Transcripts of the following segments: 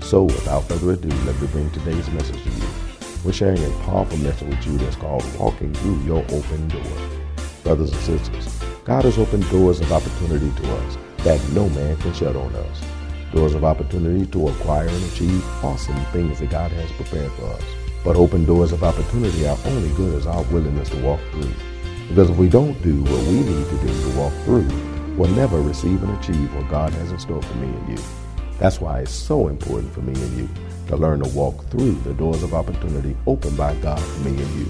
So without further ado, let me bring today's message to you. We're sharing a powerful message with you that's called Walking Through Your Open Door. Brothers and sisters, God has opened doors of opportunity to us that no man can shut on us. Doors of opportunity to acquire and achieve awesome things that God has prepared for us. But open doors of opportunity are only good as our willingness to walk through. Because if we don't do what we need to do to walk through, we'll never receive and achieve what God has in store for me and you. That's why it's so important for me and you to learn to walk through the doors of opportunity opened by God for me and you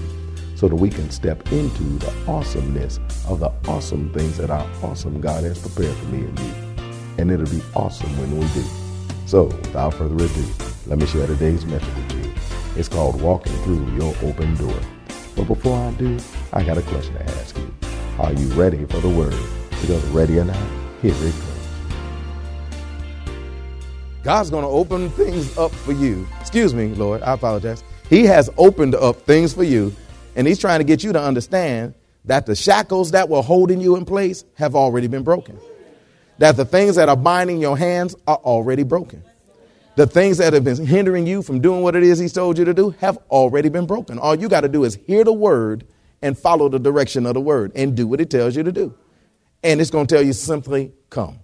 so that we can step into the awesomeness of the awesome things that our awesome God has prepared for me and you. And it'll be awesome when we do. So, without further ado, let me share today's message with you. It's called Walking Through Your Open Door. But before I do, I got a question to ask you. Are you ready for the word? Because ready or not, here it comes. God's going to open things up for you. Excuse me, Lord, I apologize. He has opened up things for you, and He's trying to get you to understand that the shackles that were holding you in place have already been broken. That the things that are binding your hands are already broken. The things that have been hindering you from doing what it is He's told you to do have already been broken. All you got to do is hear the word and follow the direction of the word and do what it tells you to do. And it's going to tell you simply, come.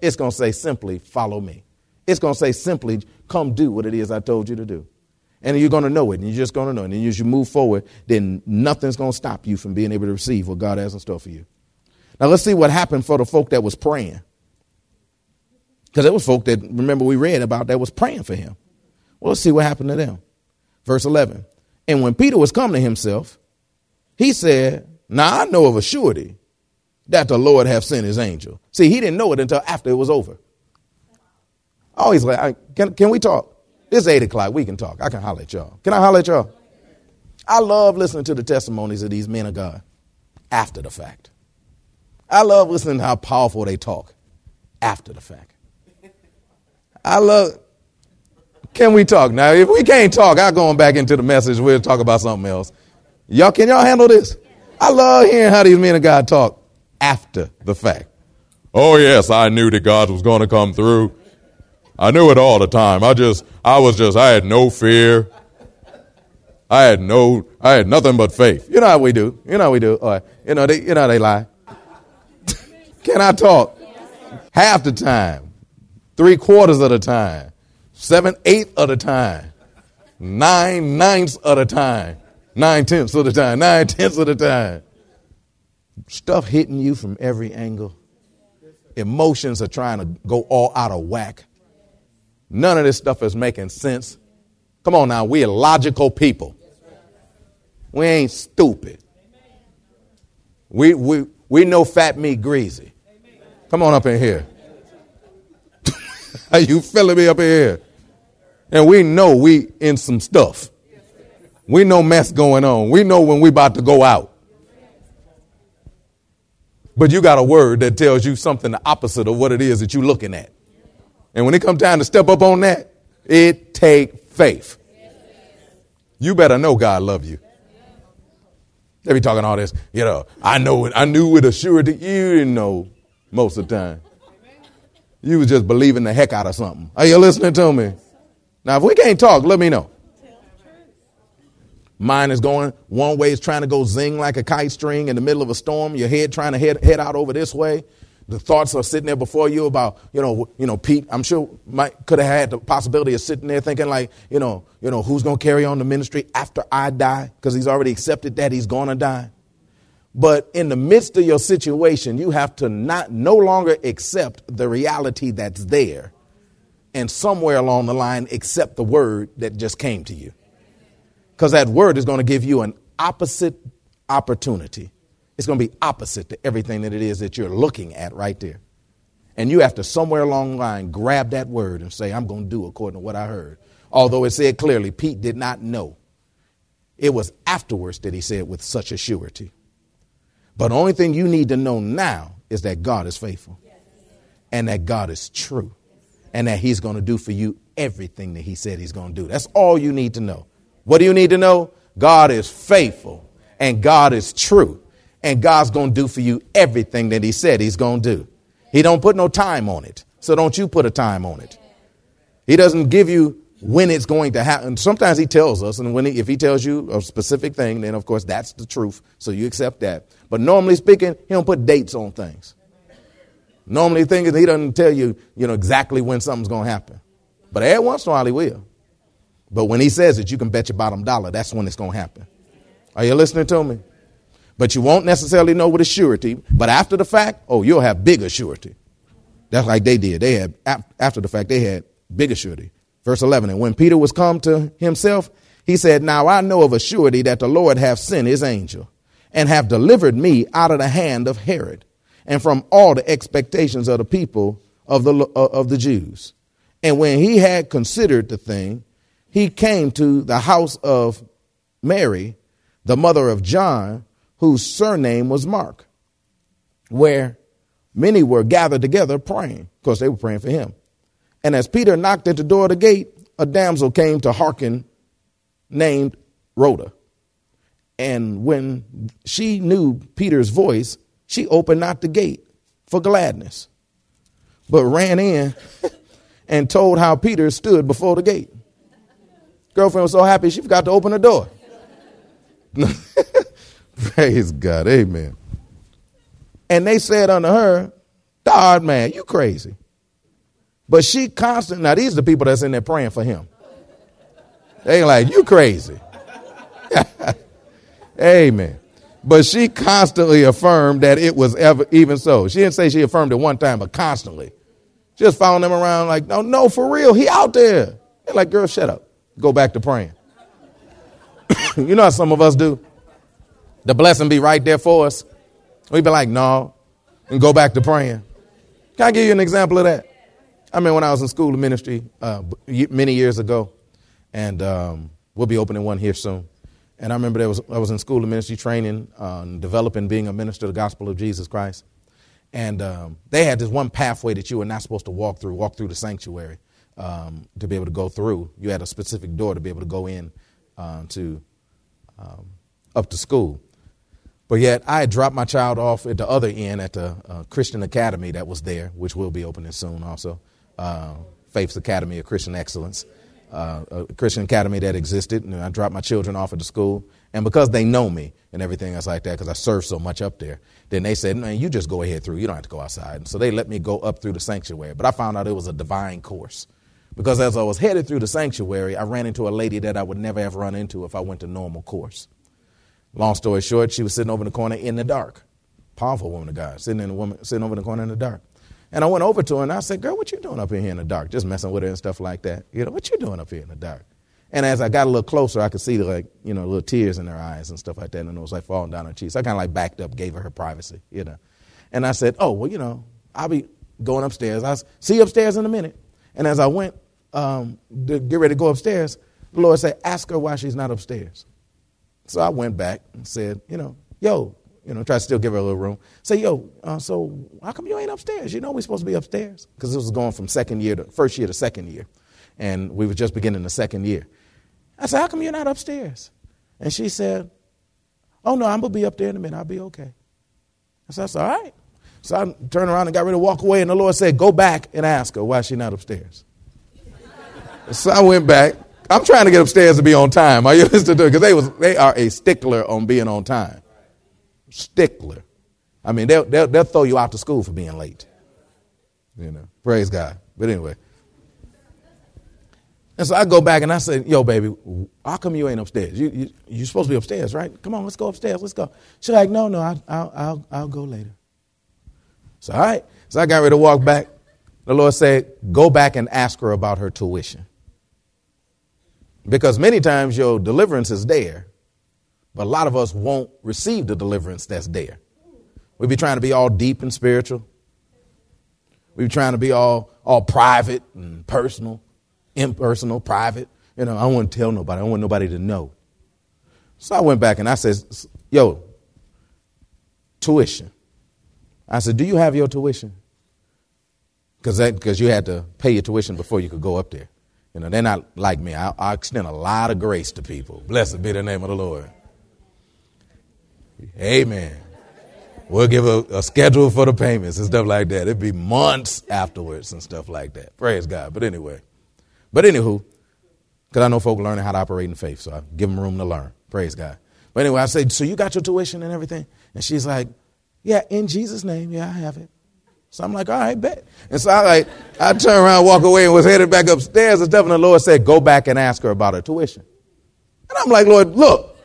It's going to say simply, follow me. It's going to say simply, come do what it is I told you to do. And you're going to know it, and you're just going to know it. And as you move forward, then nothing's going to stop you from being able to receive what God has in store for you. Now, let's see what happened for the folk that was praying. Because there was folk that, remember, we read about that was praying for him. Well, let's see what happened to them. Verse 11. And when Peter was come to himself, he said, Now I know of a surety that the Lord hath sent his angel. See, he didn't know it until after it was over. Always like, can, can we talk? It's 8 o'clock. We can talk. I can holler at y'all. Can I holler at y'all? I love listening to the testimonies of these men of God after the fact. I love listening to how powerful they talk after the fact. I love. Can we talk now? If we can't talk, I'm going back into the message. We'll talk about something else. Y'all, can y'all handle this? I love hearing how these men of God talk after the fact. Oh yes, I knew that God was going to come through. I knew it all the time. I just, I was just, I had no fear. I had no, I had nothing but faith. You know how we do. You know how we do. Or, you know, they, you know they lie. Can I talk? Half the time, three quarters of the time, seven eighths of the time, nine ninths of the time, nine tenths of the time, nine tenths of the time. Stuff hitting you from every angle. Emotions are trying to go all out of whack. None of this stuff is making sense. Come on now, we're logical people. We ain't stupid. We, we, we know fat meat greasy. Come on up in here. Are you feeling me up in here? And we know we in some stuff. We know mess going on. We know when we about to go out. But you got a word that tells you something the opposite of what it is that you're looking at. And when it comes time to step up on that, it take faith. You better know God love you. They be talking all this, you know, I know it, I knew with a surety. You didn't know most of the time. You was just believing the heck out of something. Are you listening to me? Now, if we can't talk, let me know. Mine is going one way is trying to go zing like a kite string in the middle of a storm. Your head trying to head, head out over this way. The thoughts are sitting there before you about, you know, you know, Pete, I'm sure might could have had the possibility of sitting there thinking like, you know, you know, who's going to carry on the ministry after I die? Because he's already accepted that he's going to die. But in the midst of your situation, you have to not no longer accept the reality that's there and somewhere along the line accept the word that just came to you. Because that word is going to give you an opposite opportunity. It's going to be opposite to everything that it is that you're looking at right there. And you have to somewhere along the line grab that word and say, I'm going to do according to what I heard. Although it said clearly, Pete did not know. It was afterwards that he said with such a surety. But the only thing you need to know now is that God is faithful and that God is true and that He's going to do for you everything that He said He's going to do. That's all you need to know. What do you need to know? God is faithful and God is true and God's going to do for you everything that He said He's going to do. He don't put no time on it, so don't you put a time on it. He doesn't give you when it's going to happen. Sometimes he tells us, and when he, if he tells you a specific thing, then of course that's the truth. So you accept that. But normally speaking, he don't put dates on things. Normally, thing is he doesn't tell you, you know, exactly when something's going to happen. But every once in a while he will. But when he says it, you can bet your bottom dollar that's when it's going to happen. Are you listening to me? But you won't necessarily know with a surety. But after the fact, oh, you'll have bigger surety. That's like they did. They had after the fact they had bigger surety. Verse 11, and when Peter was come to himself, he said, Now I know of a surety that the Lord hath sent his angel and have delivered me out of the hand of Herod and from all the expectations of the people of the, uh, of the Jews. And when he had considered the thing, he came to the house of Mary, the mother of John, whose surname was Mark, where many were gathered together praying, because they were praying for him. And as Peter knocked at the door of the gate, a damsel came to hearken named Rhoda. And when she knew Peter's voice, she opened not the gate for gladness, but ran in and told how Peter stood before the gate. Girlfriend was so happy she forgot to open the door. Praise God. Amen. And they said unto her, God, man, you crazy. But she constantly, Now these are the people that's in there praying for him. They like you crazy. Amen. But she constantly affirmed that it was ever even so. She didn't say she affirmed it one time, but constantly. Just following them around like, no, no, for real, he out there. They're like, girl, shut up. Go back to praying. you know how some of us do? The blessing be right there for us. We'd be like, no, and go back to praying. Can I give you an example of that? I mean, when I was in school of ministry uh, many years ago, and um, we'll be opening one here soon. And I remember there was, I was in school of ministry training, uh, developing being a minister of the gospel of Jesus Christ. And um, they had this one pathway that you were not supposed to walk through, walk through the sanctuary um, to be able to go through. You had a specific door to be able to go in uh, to um, up to school. But yet, I had dropped my child off at the other end at the uh, Christian Academy that was there, which will be opening soon also uh, Faith's Academy of Christian Excellence, uh, a Christian academy that existed. And I dropped my children off at the school. And because they know me and everything else like that, because I served so much up there, then they said, man, you just go ahead through. You don't have to go outside. And so they let me go up through the sanctuary. But I found out it was a divine course. Because as I was headed through the sanctuary, I ran into a lady that I would never have run into if I went to normal course. Long story short, she was sitting over in the corner in the dark. Powerful woman of God, sitting in the woman, sitting over in the corner in the dark. And I went over to her and I said, Girl, what you doing up in here in the dark? Just messing with her and stuff like that. You know, what you doing up here in the dark? And as I got a little closer, I could see the, like, you know, little tears in her eyes and stuff like that. And it was like falling down her cheeks. I kind of like backed up, gave her her privacy, you know. And I said, Oh, well, you know, I'll be going upstairs. I'll see you upstairs in a minute. And as I went um, to get ready to go upstairs, the Lord said, Ask her why she's not upstairs. So I went back and said, You know, yo, you know, try to still give her a little room. Say, yo, uh, so how come you ain't upstairs? You know we're supposed to be upstairs because this was going from second year to first year to second year, and we were just beginning the second year. I said, how come you're not upstairs? And she said, oh no, I'm gonna be up there in a minute. I'll be okay. I said, that's all right. So I turned around and got ready to walk away, and the Lord said, go back and ask her why she's not upstairs. so I went back. I'm trying to get upstairs to be on time. Are you listening to it? Because they was they are a stickler on being on time stickler. I mean, they'll, they'll, they'll throw you out to school for being late. You know, praise God. But anyway. And so I go back and I say, yo, baby, how come you ain't upstairs? You, you, you're supposed to be upstairs, right? Come on, let's go upstairs. Let's go. She's like, no, no, I, I'll, I'll, I'll go later. So, all right. So I got ready to walk back. The Lord said, go back and ask her about her tuition. Because many times your deliverance is there, but a lot of us won't receive the deliverance that's there. We be trying to be all deep and spiritual. We be trying to be all, all private and personal impersonal, private. You know, I want to tell nobody. I want nobody to know. So I went back and I said, yo, tuition. I said, do you have your tuition? Because that because you had to pay your tuition before you could go up there. You know, they're not like me. I, I extend a lot of grace to people. Blessed be the name of the Lord. Amen. We'll give a, a, schedule for the payments and stuff like that. It'd be months afterwards and stuff like that. Praise God. But anyway. But anywho, because I know folk learning how to operate in faith, so I give them room to learn. Praise God. But anyway, I said, so you got your tuition and everything? And she's like, yeah, in Jesus' name, yeah, I have it. So I'm like, all right, bet. And so I like, I turned around, walk away, and was headed back upstairs and stuff. And the Lord said, go back and ask her about her tuition. And I'm like, Lord, look.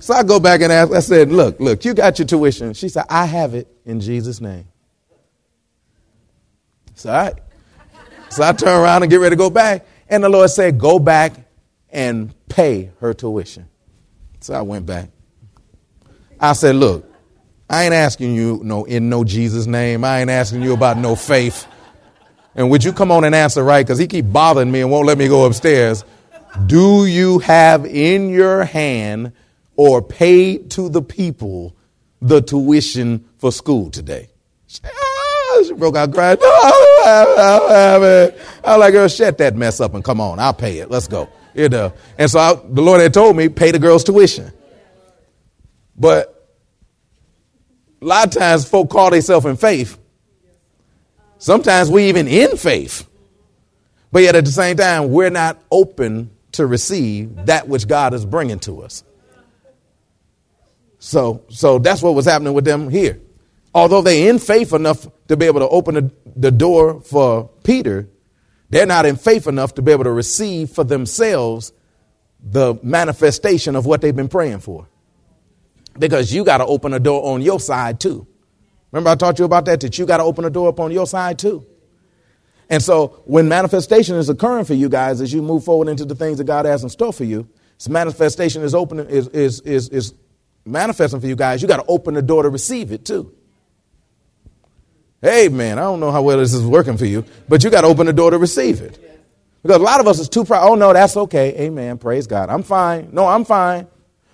So I go back and ask. I said, look, look, you got your tuition. She said, I have it in Jesus' name. So right. So I turn around and get ready to go back. And the Lord said, Go back and pay her tuition. So I went back. I said, Look, I ain't asking you no in no Jesus name. I ain't asking you about no faith. And would you come on and answer right? Because he keep bothering me and won't let me go upstairs. Do you have in your hand or paid to the people the tuition for school today? Ah, she broke out crying. No, I don't have it. I don't have it. I was like, girl, shut that mess up and come on. I'll pay it. Let's go. You know. And so I, the Lord had told me, pay the girl's tuition. But a lot of times folk call themselves in faith. Sometimes we even in faith. But yet at the same time, we're not open to receive that which God is bringing to us. So, so that's what was happening with them here although they're in faith enough to be able to open the, the door for Peter, they're not in faith enough to be able to receive for themselves the manifestation of what they've been praying for. Because you got to open a door on your side too. Remember, I taught you about that, that you got to open a door up on your side too. And so, when manifestation is occurring for you guys as you move forward into the things that God has in store for you, this manifestation is opening is is is, is manifesting for you guys. You got to open the door to receive it too. Hey, man, I don't know how well this is working for you, but you got to open the door to receive it. Because a lot of us is too proud. Oh, no, that's okay. Amen. Praise God. I'm fine. No, I'm fine.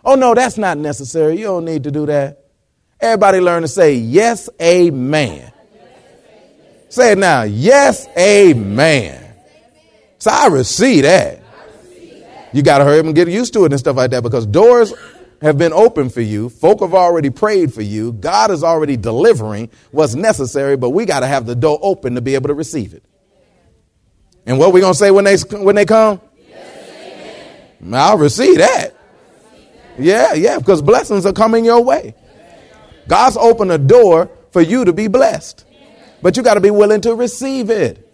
Oh, no, that's not necessary. You don't need to do that. Everybody learn to say, yes, amen. Say it now. Yes, amen. So I receive that. You got to hurry up and get used to it and stuff like that because doors have been open for you. Folk have already prayed for you. God is already delivering what's necessary, but we got to have the door open to be able to receive it. And what we going to say when they, when they come? Yes, I'll receive that. Yeah, yeah, because blessings are coming your way. God's opened a door for you to be blessed, but you got to be willing to receive it.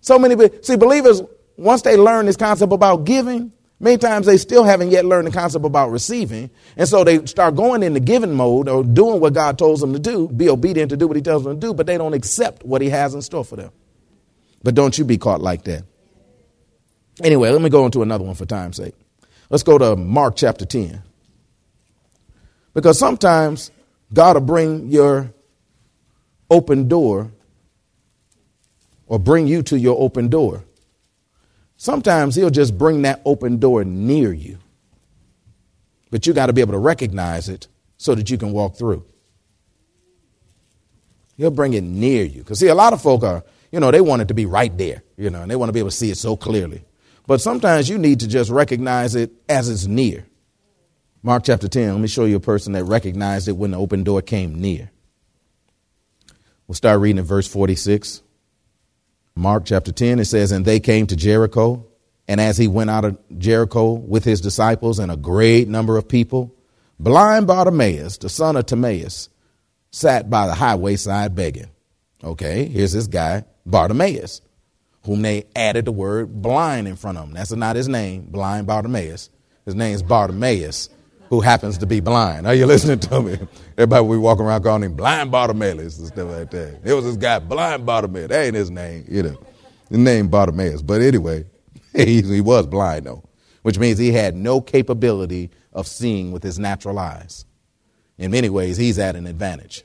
So many, see, believers, once they learn this concept about giving, Many times they still haven't yet learned the concept about receiving. And so they start going into giving mode or doing what God tells them to do, be obedient to do what he tells them to do, but they don't accept what he has in store for them. But don't you be caught like that. Anyway, let me go into another one for time's sake. Let's go to Mark chapter 10. Because sometimes God will bring your open door or bring you to your open door Sometimes he'll just bring that open door near you. But you got to be able to recognize it so that you can walk through. He'll bring it near you. Because, see, a lot of folk are, you know, they want it to be right there, you know, and they want to be able to see it so clearly. But sometimes you need to just recognize it as it's near. Mark chapter 10, let me show you a person that recognized it when the open door came near. We'll start reading at verse 46. Mark chapter 10, it says, And they came to Jericho. And as he went out of Jericho with his disciples and a great number of people, blind Bartimaeus, the son of Timaeus, sat by the highway side begging. Okay, here's this guy, Bartimaeus, whom they added the word blind in front of him. That's not his name, blind Bartimaeus. His name is Bartimaeus, who happens to be blind. Are you listening to me? Everybody we walk around calling him blind Bartimaeus and stuff like that. It was this guy, blind Bartimaeus. That ain't his name, you know. His name Bartimaeus. But anyway, he, he was blind though, which means he had no capability of seeing with his natural eyes. In many ways, he's at an advantage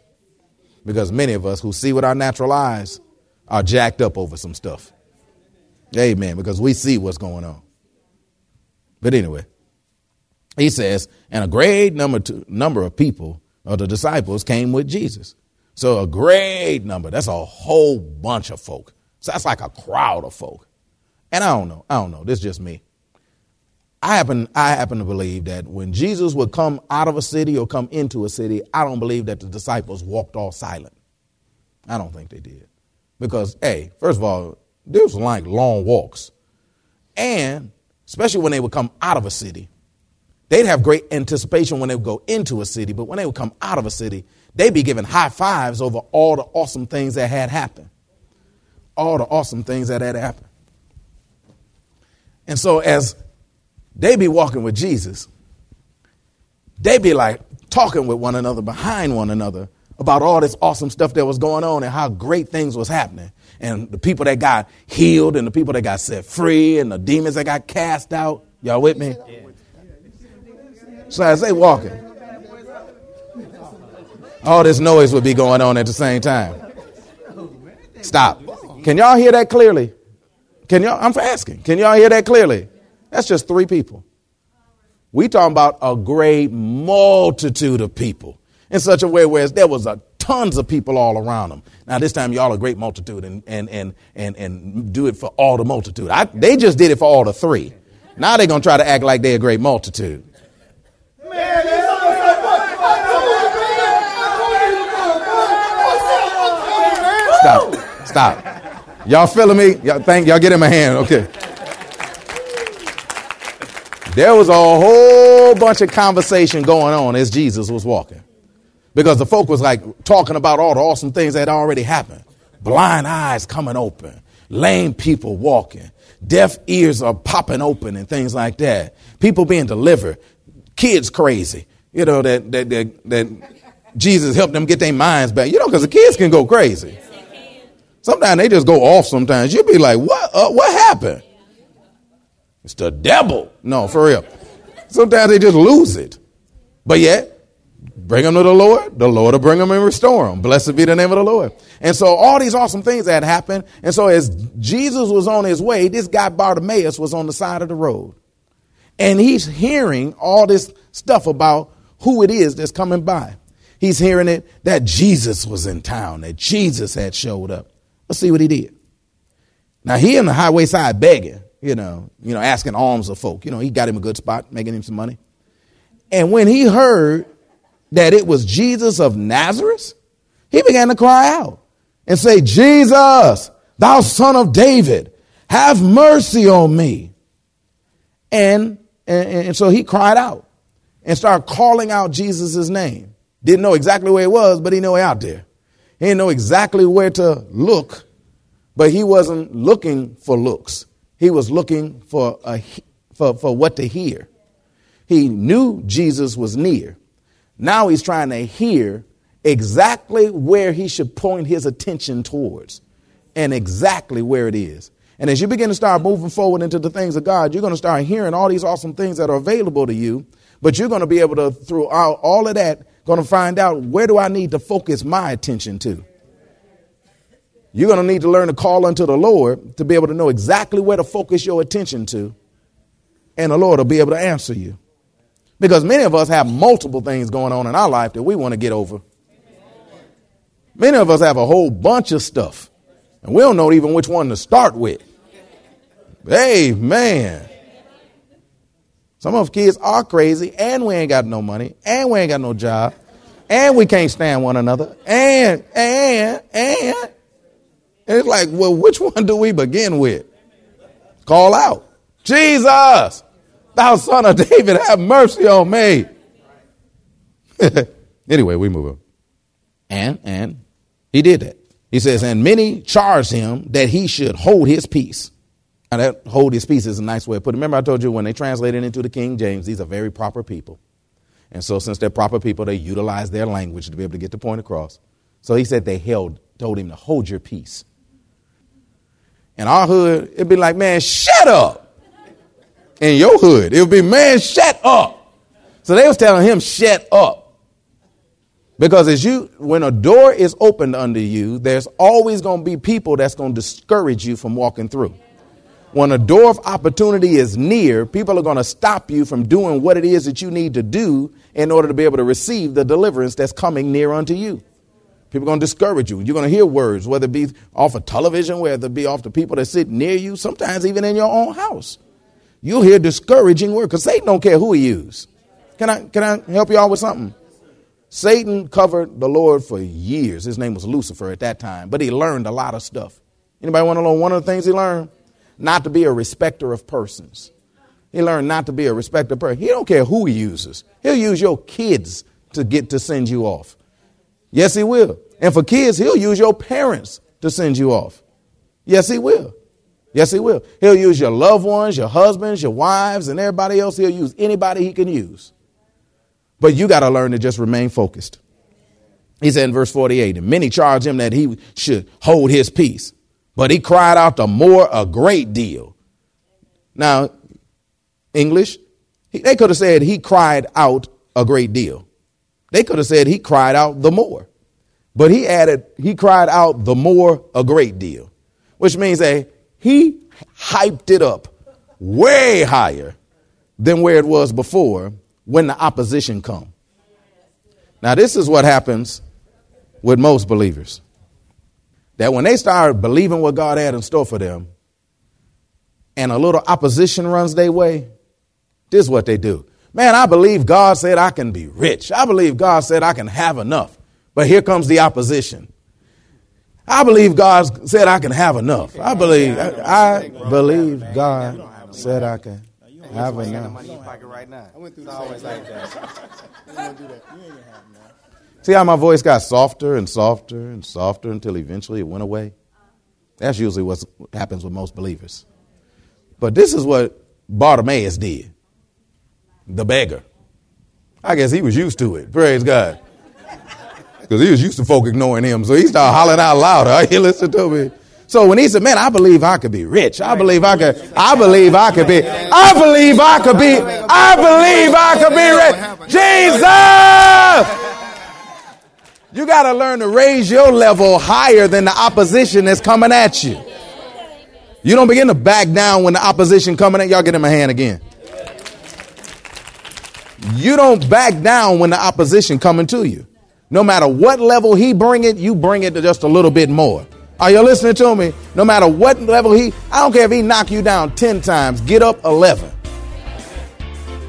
because many of us who see with our natural eyes are jacked up over some stuff. Amen. Because we see what's going on. But anyway, he says, and a great number to, number of people or the disciples came with Jesus. So a great number. That's a whole bunch of folk. So that's like a crowd of folk. And I don't know. I don't know. This is just me. I happen, I happen to believe that when Jesus would come out of a city or come into a city, I don't believe that the disciples walked all silent. I don't think they did. Because, hey, first of all, this was like long walks. And especially when they would come out of a city, they'd have great anticipation when they would go into a city, but when they would come out of a city, they'd be giving high fives over all the awesome things that had happened. All the awesome things that had happened. And so as they be walking with Jesus, they be like talking with one another, behind one another, about all this awesome stuff that was going on and how great things was happening. And the people that got healed and the people that got set free and the demons that got cast out. Y'all with me? So as they walking, all this noise would be going on at the same time. Stop. Can y'all hear that clearly? Can y'all, I'm asking, can y'all hear that clearly? That's just three people. We talking about a great multitude of people in such a way where there was a tons of people all around them. Now this time y'all a great multitude and and and and, and do it for all the multitude. I, they just did it for all the three. Now they're gonna try to act like they're a great multitude. Stop. Stop. Y'all feeling me? Y'all thank y'all get in my hand. Okay. There was a whole bunch of conversation going on as Jesus was walking. Because the folk was like talking about all the awesome things that had already happened. Blind eyes coming open, lame people walking, deaf ears are popping open and things like that. People being delivered, kids crazy. You know, that, that, that, that Jesus helped them get their minds back. You know, because the kids can go crazy. Sometimes they just go off sometimes. You'll be like, what, uh, what happened? It's the devil. No, for real. Sometimes they just lose it. But yet, bring them to the Lord, the Lord will bring them and restore them. Blessed be the name of the Lord. And so all these awesome things that happened. And so as Jesus was on his way, this guy Bartimaeus was on the side of the road. And he's hearing all this stuff about who it is that's coming by. He's hearing it that Jesus was in town, that Jesus had showed up. Let's see what he did. Now he on the highway side begging you know, you know, asking alms of folk. You know, he got him a good spot, making him some money. And when he heard that it was Jesus of Nazareth, he began to cry out and say, Jesus, thou son of David, have mercy on me. And, and, and so he cried out and started calling out Jesus' name. Didn't know exactly where he was, but he knew it out there. He didn't know exactly where to look, but he wasn't looking for looks. He was looking for, a, for, for what to hear. He knew Jesus was near. Now he's trying to hear exactly where he should point his attention towards and exactly where it is. And as you begin to start moving forward into the things of God, you're going to start hearing all these awesome things that are available to you. But you're going to be able to, through all, all of that, going to find out where do I need to focus my attention to. You're going to need to learn to call unto the Lord to be able to know exactly where to focus your attention to, and the Lord will be able to answer you. Because many of us have multiple things going on in our life that we want to get over. Many of us have a whole bunch of stuff, and we don't know even which one to start with. Hey, man. Some of kids are crazy, and we ain't got no money, and we ain't got no job, and we can't stand one another, and, and, and, and it's like, well, which one do we begin with? Call out, Jesus, thou son of David, have mercy on me. anyway, we move on. And, and he did that. He says, and many charged him that he should hold his peace. Now that hold his peace is a nice way to put it. Remember I told you when they translated into the King James, these are very proper people. And so since they're proper people, they utilize their language to be able to get the point across. So he said they held, told him to hold your peace. In our hood, it'd be like, man, shut up. In your hood, it would be, man, shut up. So they was telling him, shut up. Because as you, when a door is opened under you, there's always going to be people that's going to discourage you from walking through. When a door of opportunity is near, people are going to stop you from doing what it is that you need to do in order to be able to receive the deliverance that's coming near unto you. People are going to discourage you. You're going to hear words, whether it be off of television, whether it be off the people that sit near you, sometimes even in your own house. You'll hear discouraging words because Satan don't care who he uses. Can I, can I help you all with something? Satan covered the Lord for years. His name was Lucifer at that time, but he learned a lot of stuff. Anybody want to know one of the things he learned? Not to be a respecter of persons. He learned not to be a respecter of persons. He don't care who he uses. He'll use your kids to get to send you off. Yes, he will. And for kids, he'll use your parents to send you off. Yes, he will. Yes, he will. He'll use your loved ones, your husbands, your wives, and everybody else. He'll use anybody he can use. But you got to learn to just remain focused. He said in verse 48, and many charged him that he should hold his peace. But he cried out the more a great deal. Now, English, they could have said he cried out a great deal. They could have said he cried out the more. But he added, he cried out the more a great deal, which means that he hyped it up way higher than where it was before when the opposition come. Now, this is what happens with most believers. That when they start believing what God had in store for them, and a little opposition runs their way, this is what they do. Man, I believe God said I can be rich. I believe God said I can have enough. But here comes the opposition. I believe God said I can have enough. I believe I, I believe God said I can have enough. See how my voice got softer and softer and softer until eventually it went away? That's usually what happens with most believers. But this is what Bartimaeus did the beggar. I guess he was used to it. Praise God. Because he was used to folk ignoring him. So he started hollering out louder. He listened to me. So when he said, Man, I believe I could be rich. I believe I could, I believe I could be, I believe I could be, I believe I could be rich. Jesus! You got to learn to raise your level higher than the opposition that's coming at you. You don't begin to back down when the opposition coming at y'all. Get in my hand again. You don't back down when the opposition coming to you. No matter what level he bring it, you bring it to just a little bit more. Are you listening to me? No matter what level he, I don't care if he knock you down 10 times, get up 11.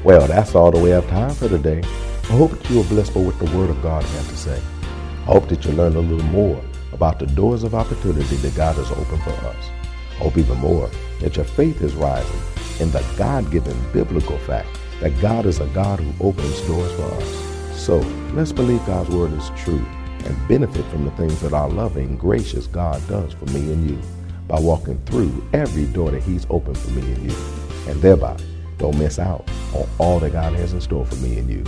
Well, that's all the way have time for today. I hope that you are blessed by what the Word of God has to say. I hope that you learn a little more about the doors of opportunity that God has opened for us. I hope even more that your faith is rising in the God given biblical fact that God is a God who opens doors for us. So let's believe God's Word is true and benefit from the things that our loving, gracious God does for me and you by walking through every door that He's opened for me and you. And thereby, don't miss out on all that God has in store for me and you.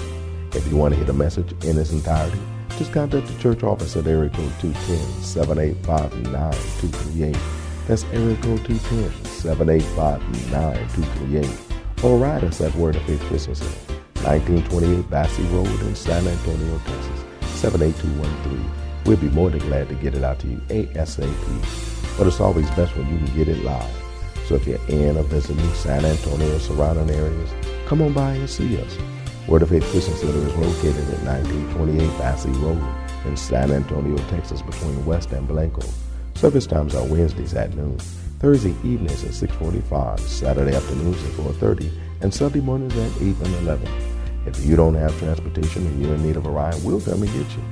If you want to hear the message in its entirety, just contact the church office at area code 210-785-9238. That's area code 210-785-9238. Or write us at Word of Faith Business Center, 1928 Basse Road in San Antonio, Texas. 78213. We'll be more than glad to get it out to you ASAP. But it's always best when you can get it live. So if you're in or visiting San Antonio or surrounding areas, come on by and see us. Word of Faith Christian Center is located at 1928 Basse Road in San Antonio, Texas, between West and Blanco. Service times are Wednesdays at noon, Thursday evenings at 6:45, Saturday afternoons at 4:30, and Sunday mornings at 8 and 11. If you don't have transportation and you're in need of a ride, we'll come and get you.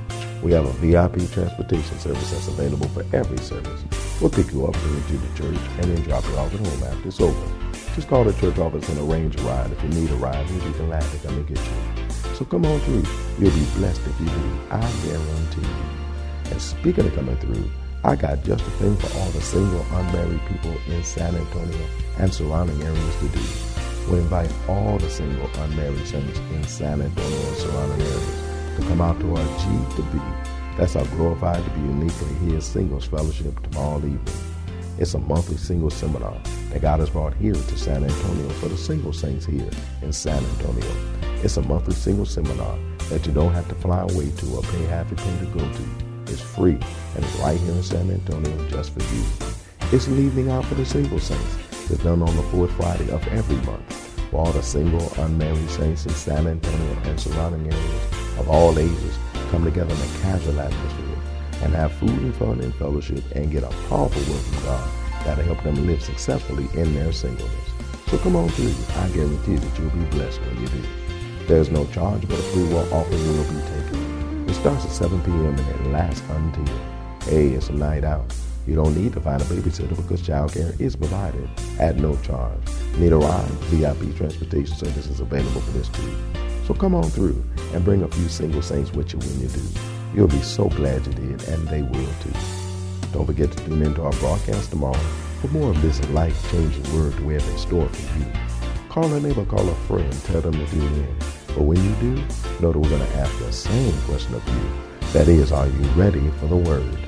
We have a VIP transportation service that's available for every service. We'll pick you up, bring you to the church, and then drop you off at home after it's over. Just call the church office and arrange a ride. If you need a ride, we'll be glad to come and get you. So come on through. You'll be blessed if you do. I guarantee you. And speaking of coming through, I got just a thing for all the single unmarried people in San Antonio and surrounding areas to do. We invite all the single unmarried saints in San Antonio and surrounding areas to come out to our G to B. That's our glorified to be uniquely His singles fellowship tomorrow evening. It's a monthly single seminar that God has brought here to San Antonio for the single saints here in San Antonio. It's a monthly single seminar that you don't have to fly away to or pay half a penny to go to. It's free and it's right here in San Antonio just for you. It's an evening out for the single saints. It's done on the fourth Friday of every month for all the single, unmarried saints in San Antonio and surrounding areas of all ages come together in a casual atmosphere and have food and fun and fellowship and get a powerful word from God that'll help them live successfully in their singleness. So come on through. I guarantee that you'll be blessed when you do. There's no charge, but a free will offering will be taken. It starts at 7 p.m. and it lasts until. Hey, it's a night out. You don't need to find a babysitter because childcare is provided at no charge. Need a ride? VIP transportation service is available for this too. So come on through and bring a few single saints with you when you do. You'll be so glad you did, and they will too. Don't forget to tune into our broadcast tomorrow for more of this life-changing word we have in store for you. Call a neighbor, call a friend, tell them to tune in. But when you do, know that we're going to ask the same question of you. That is, are you ready for the word?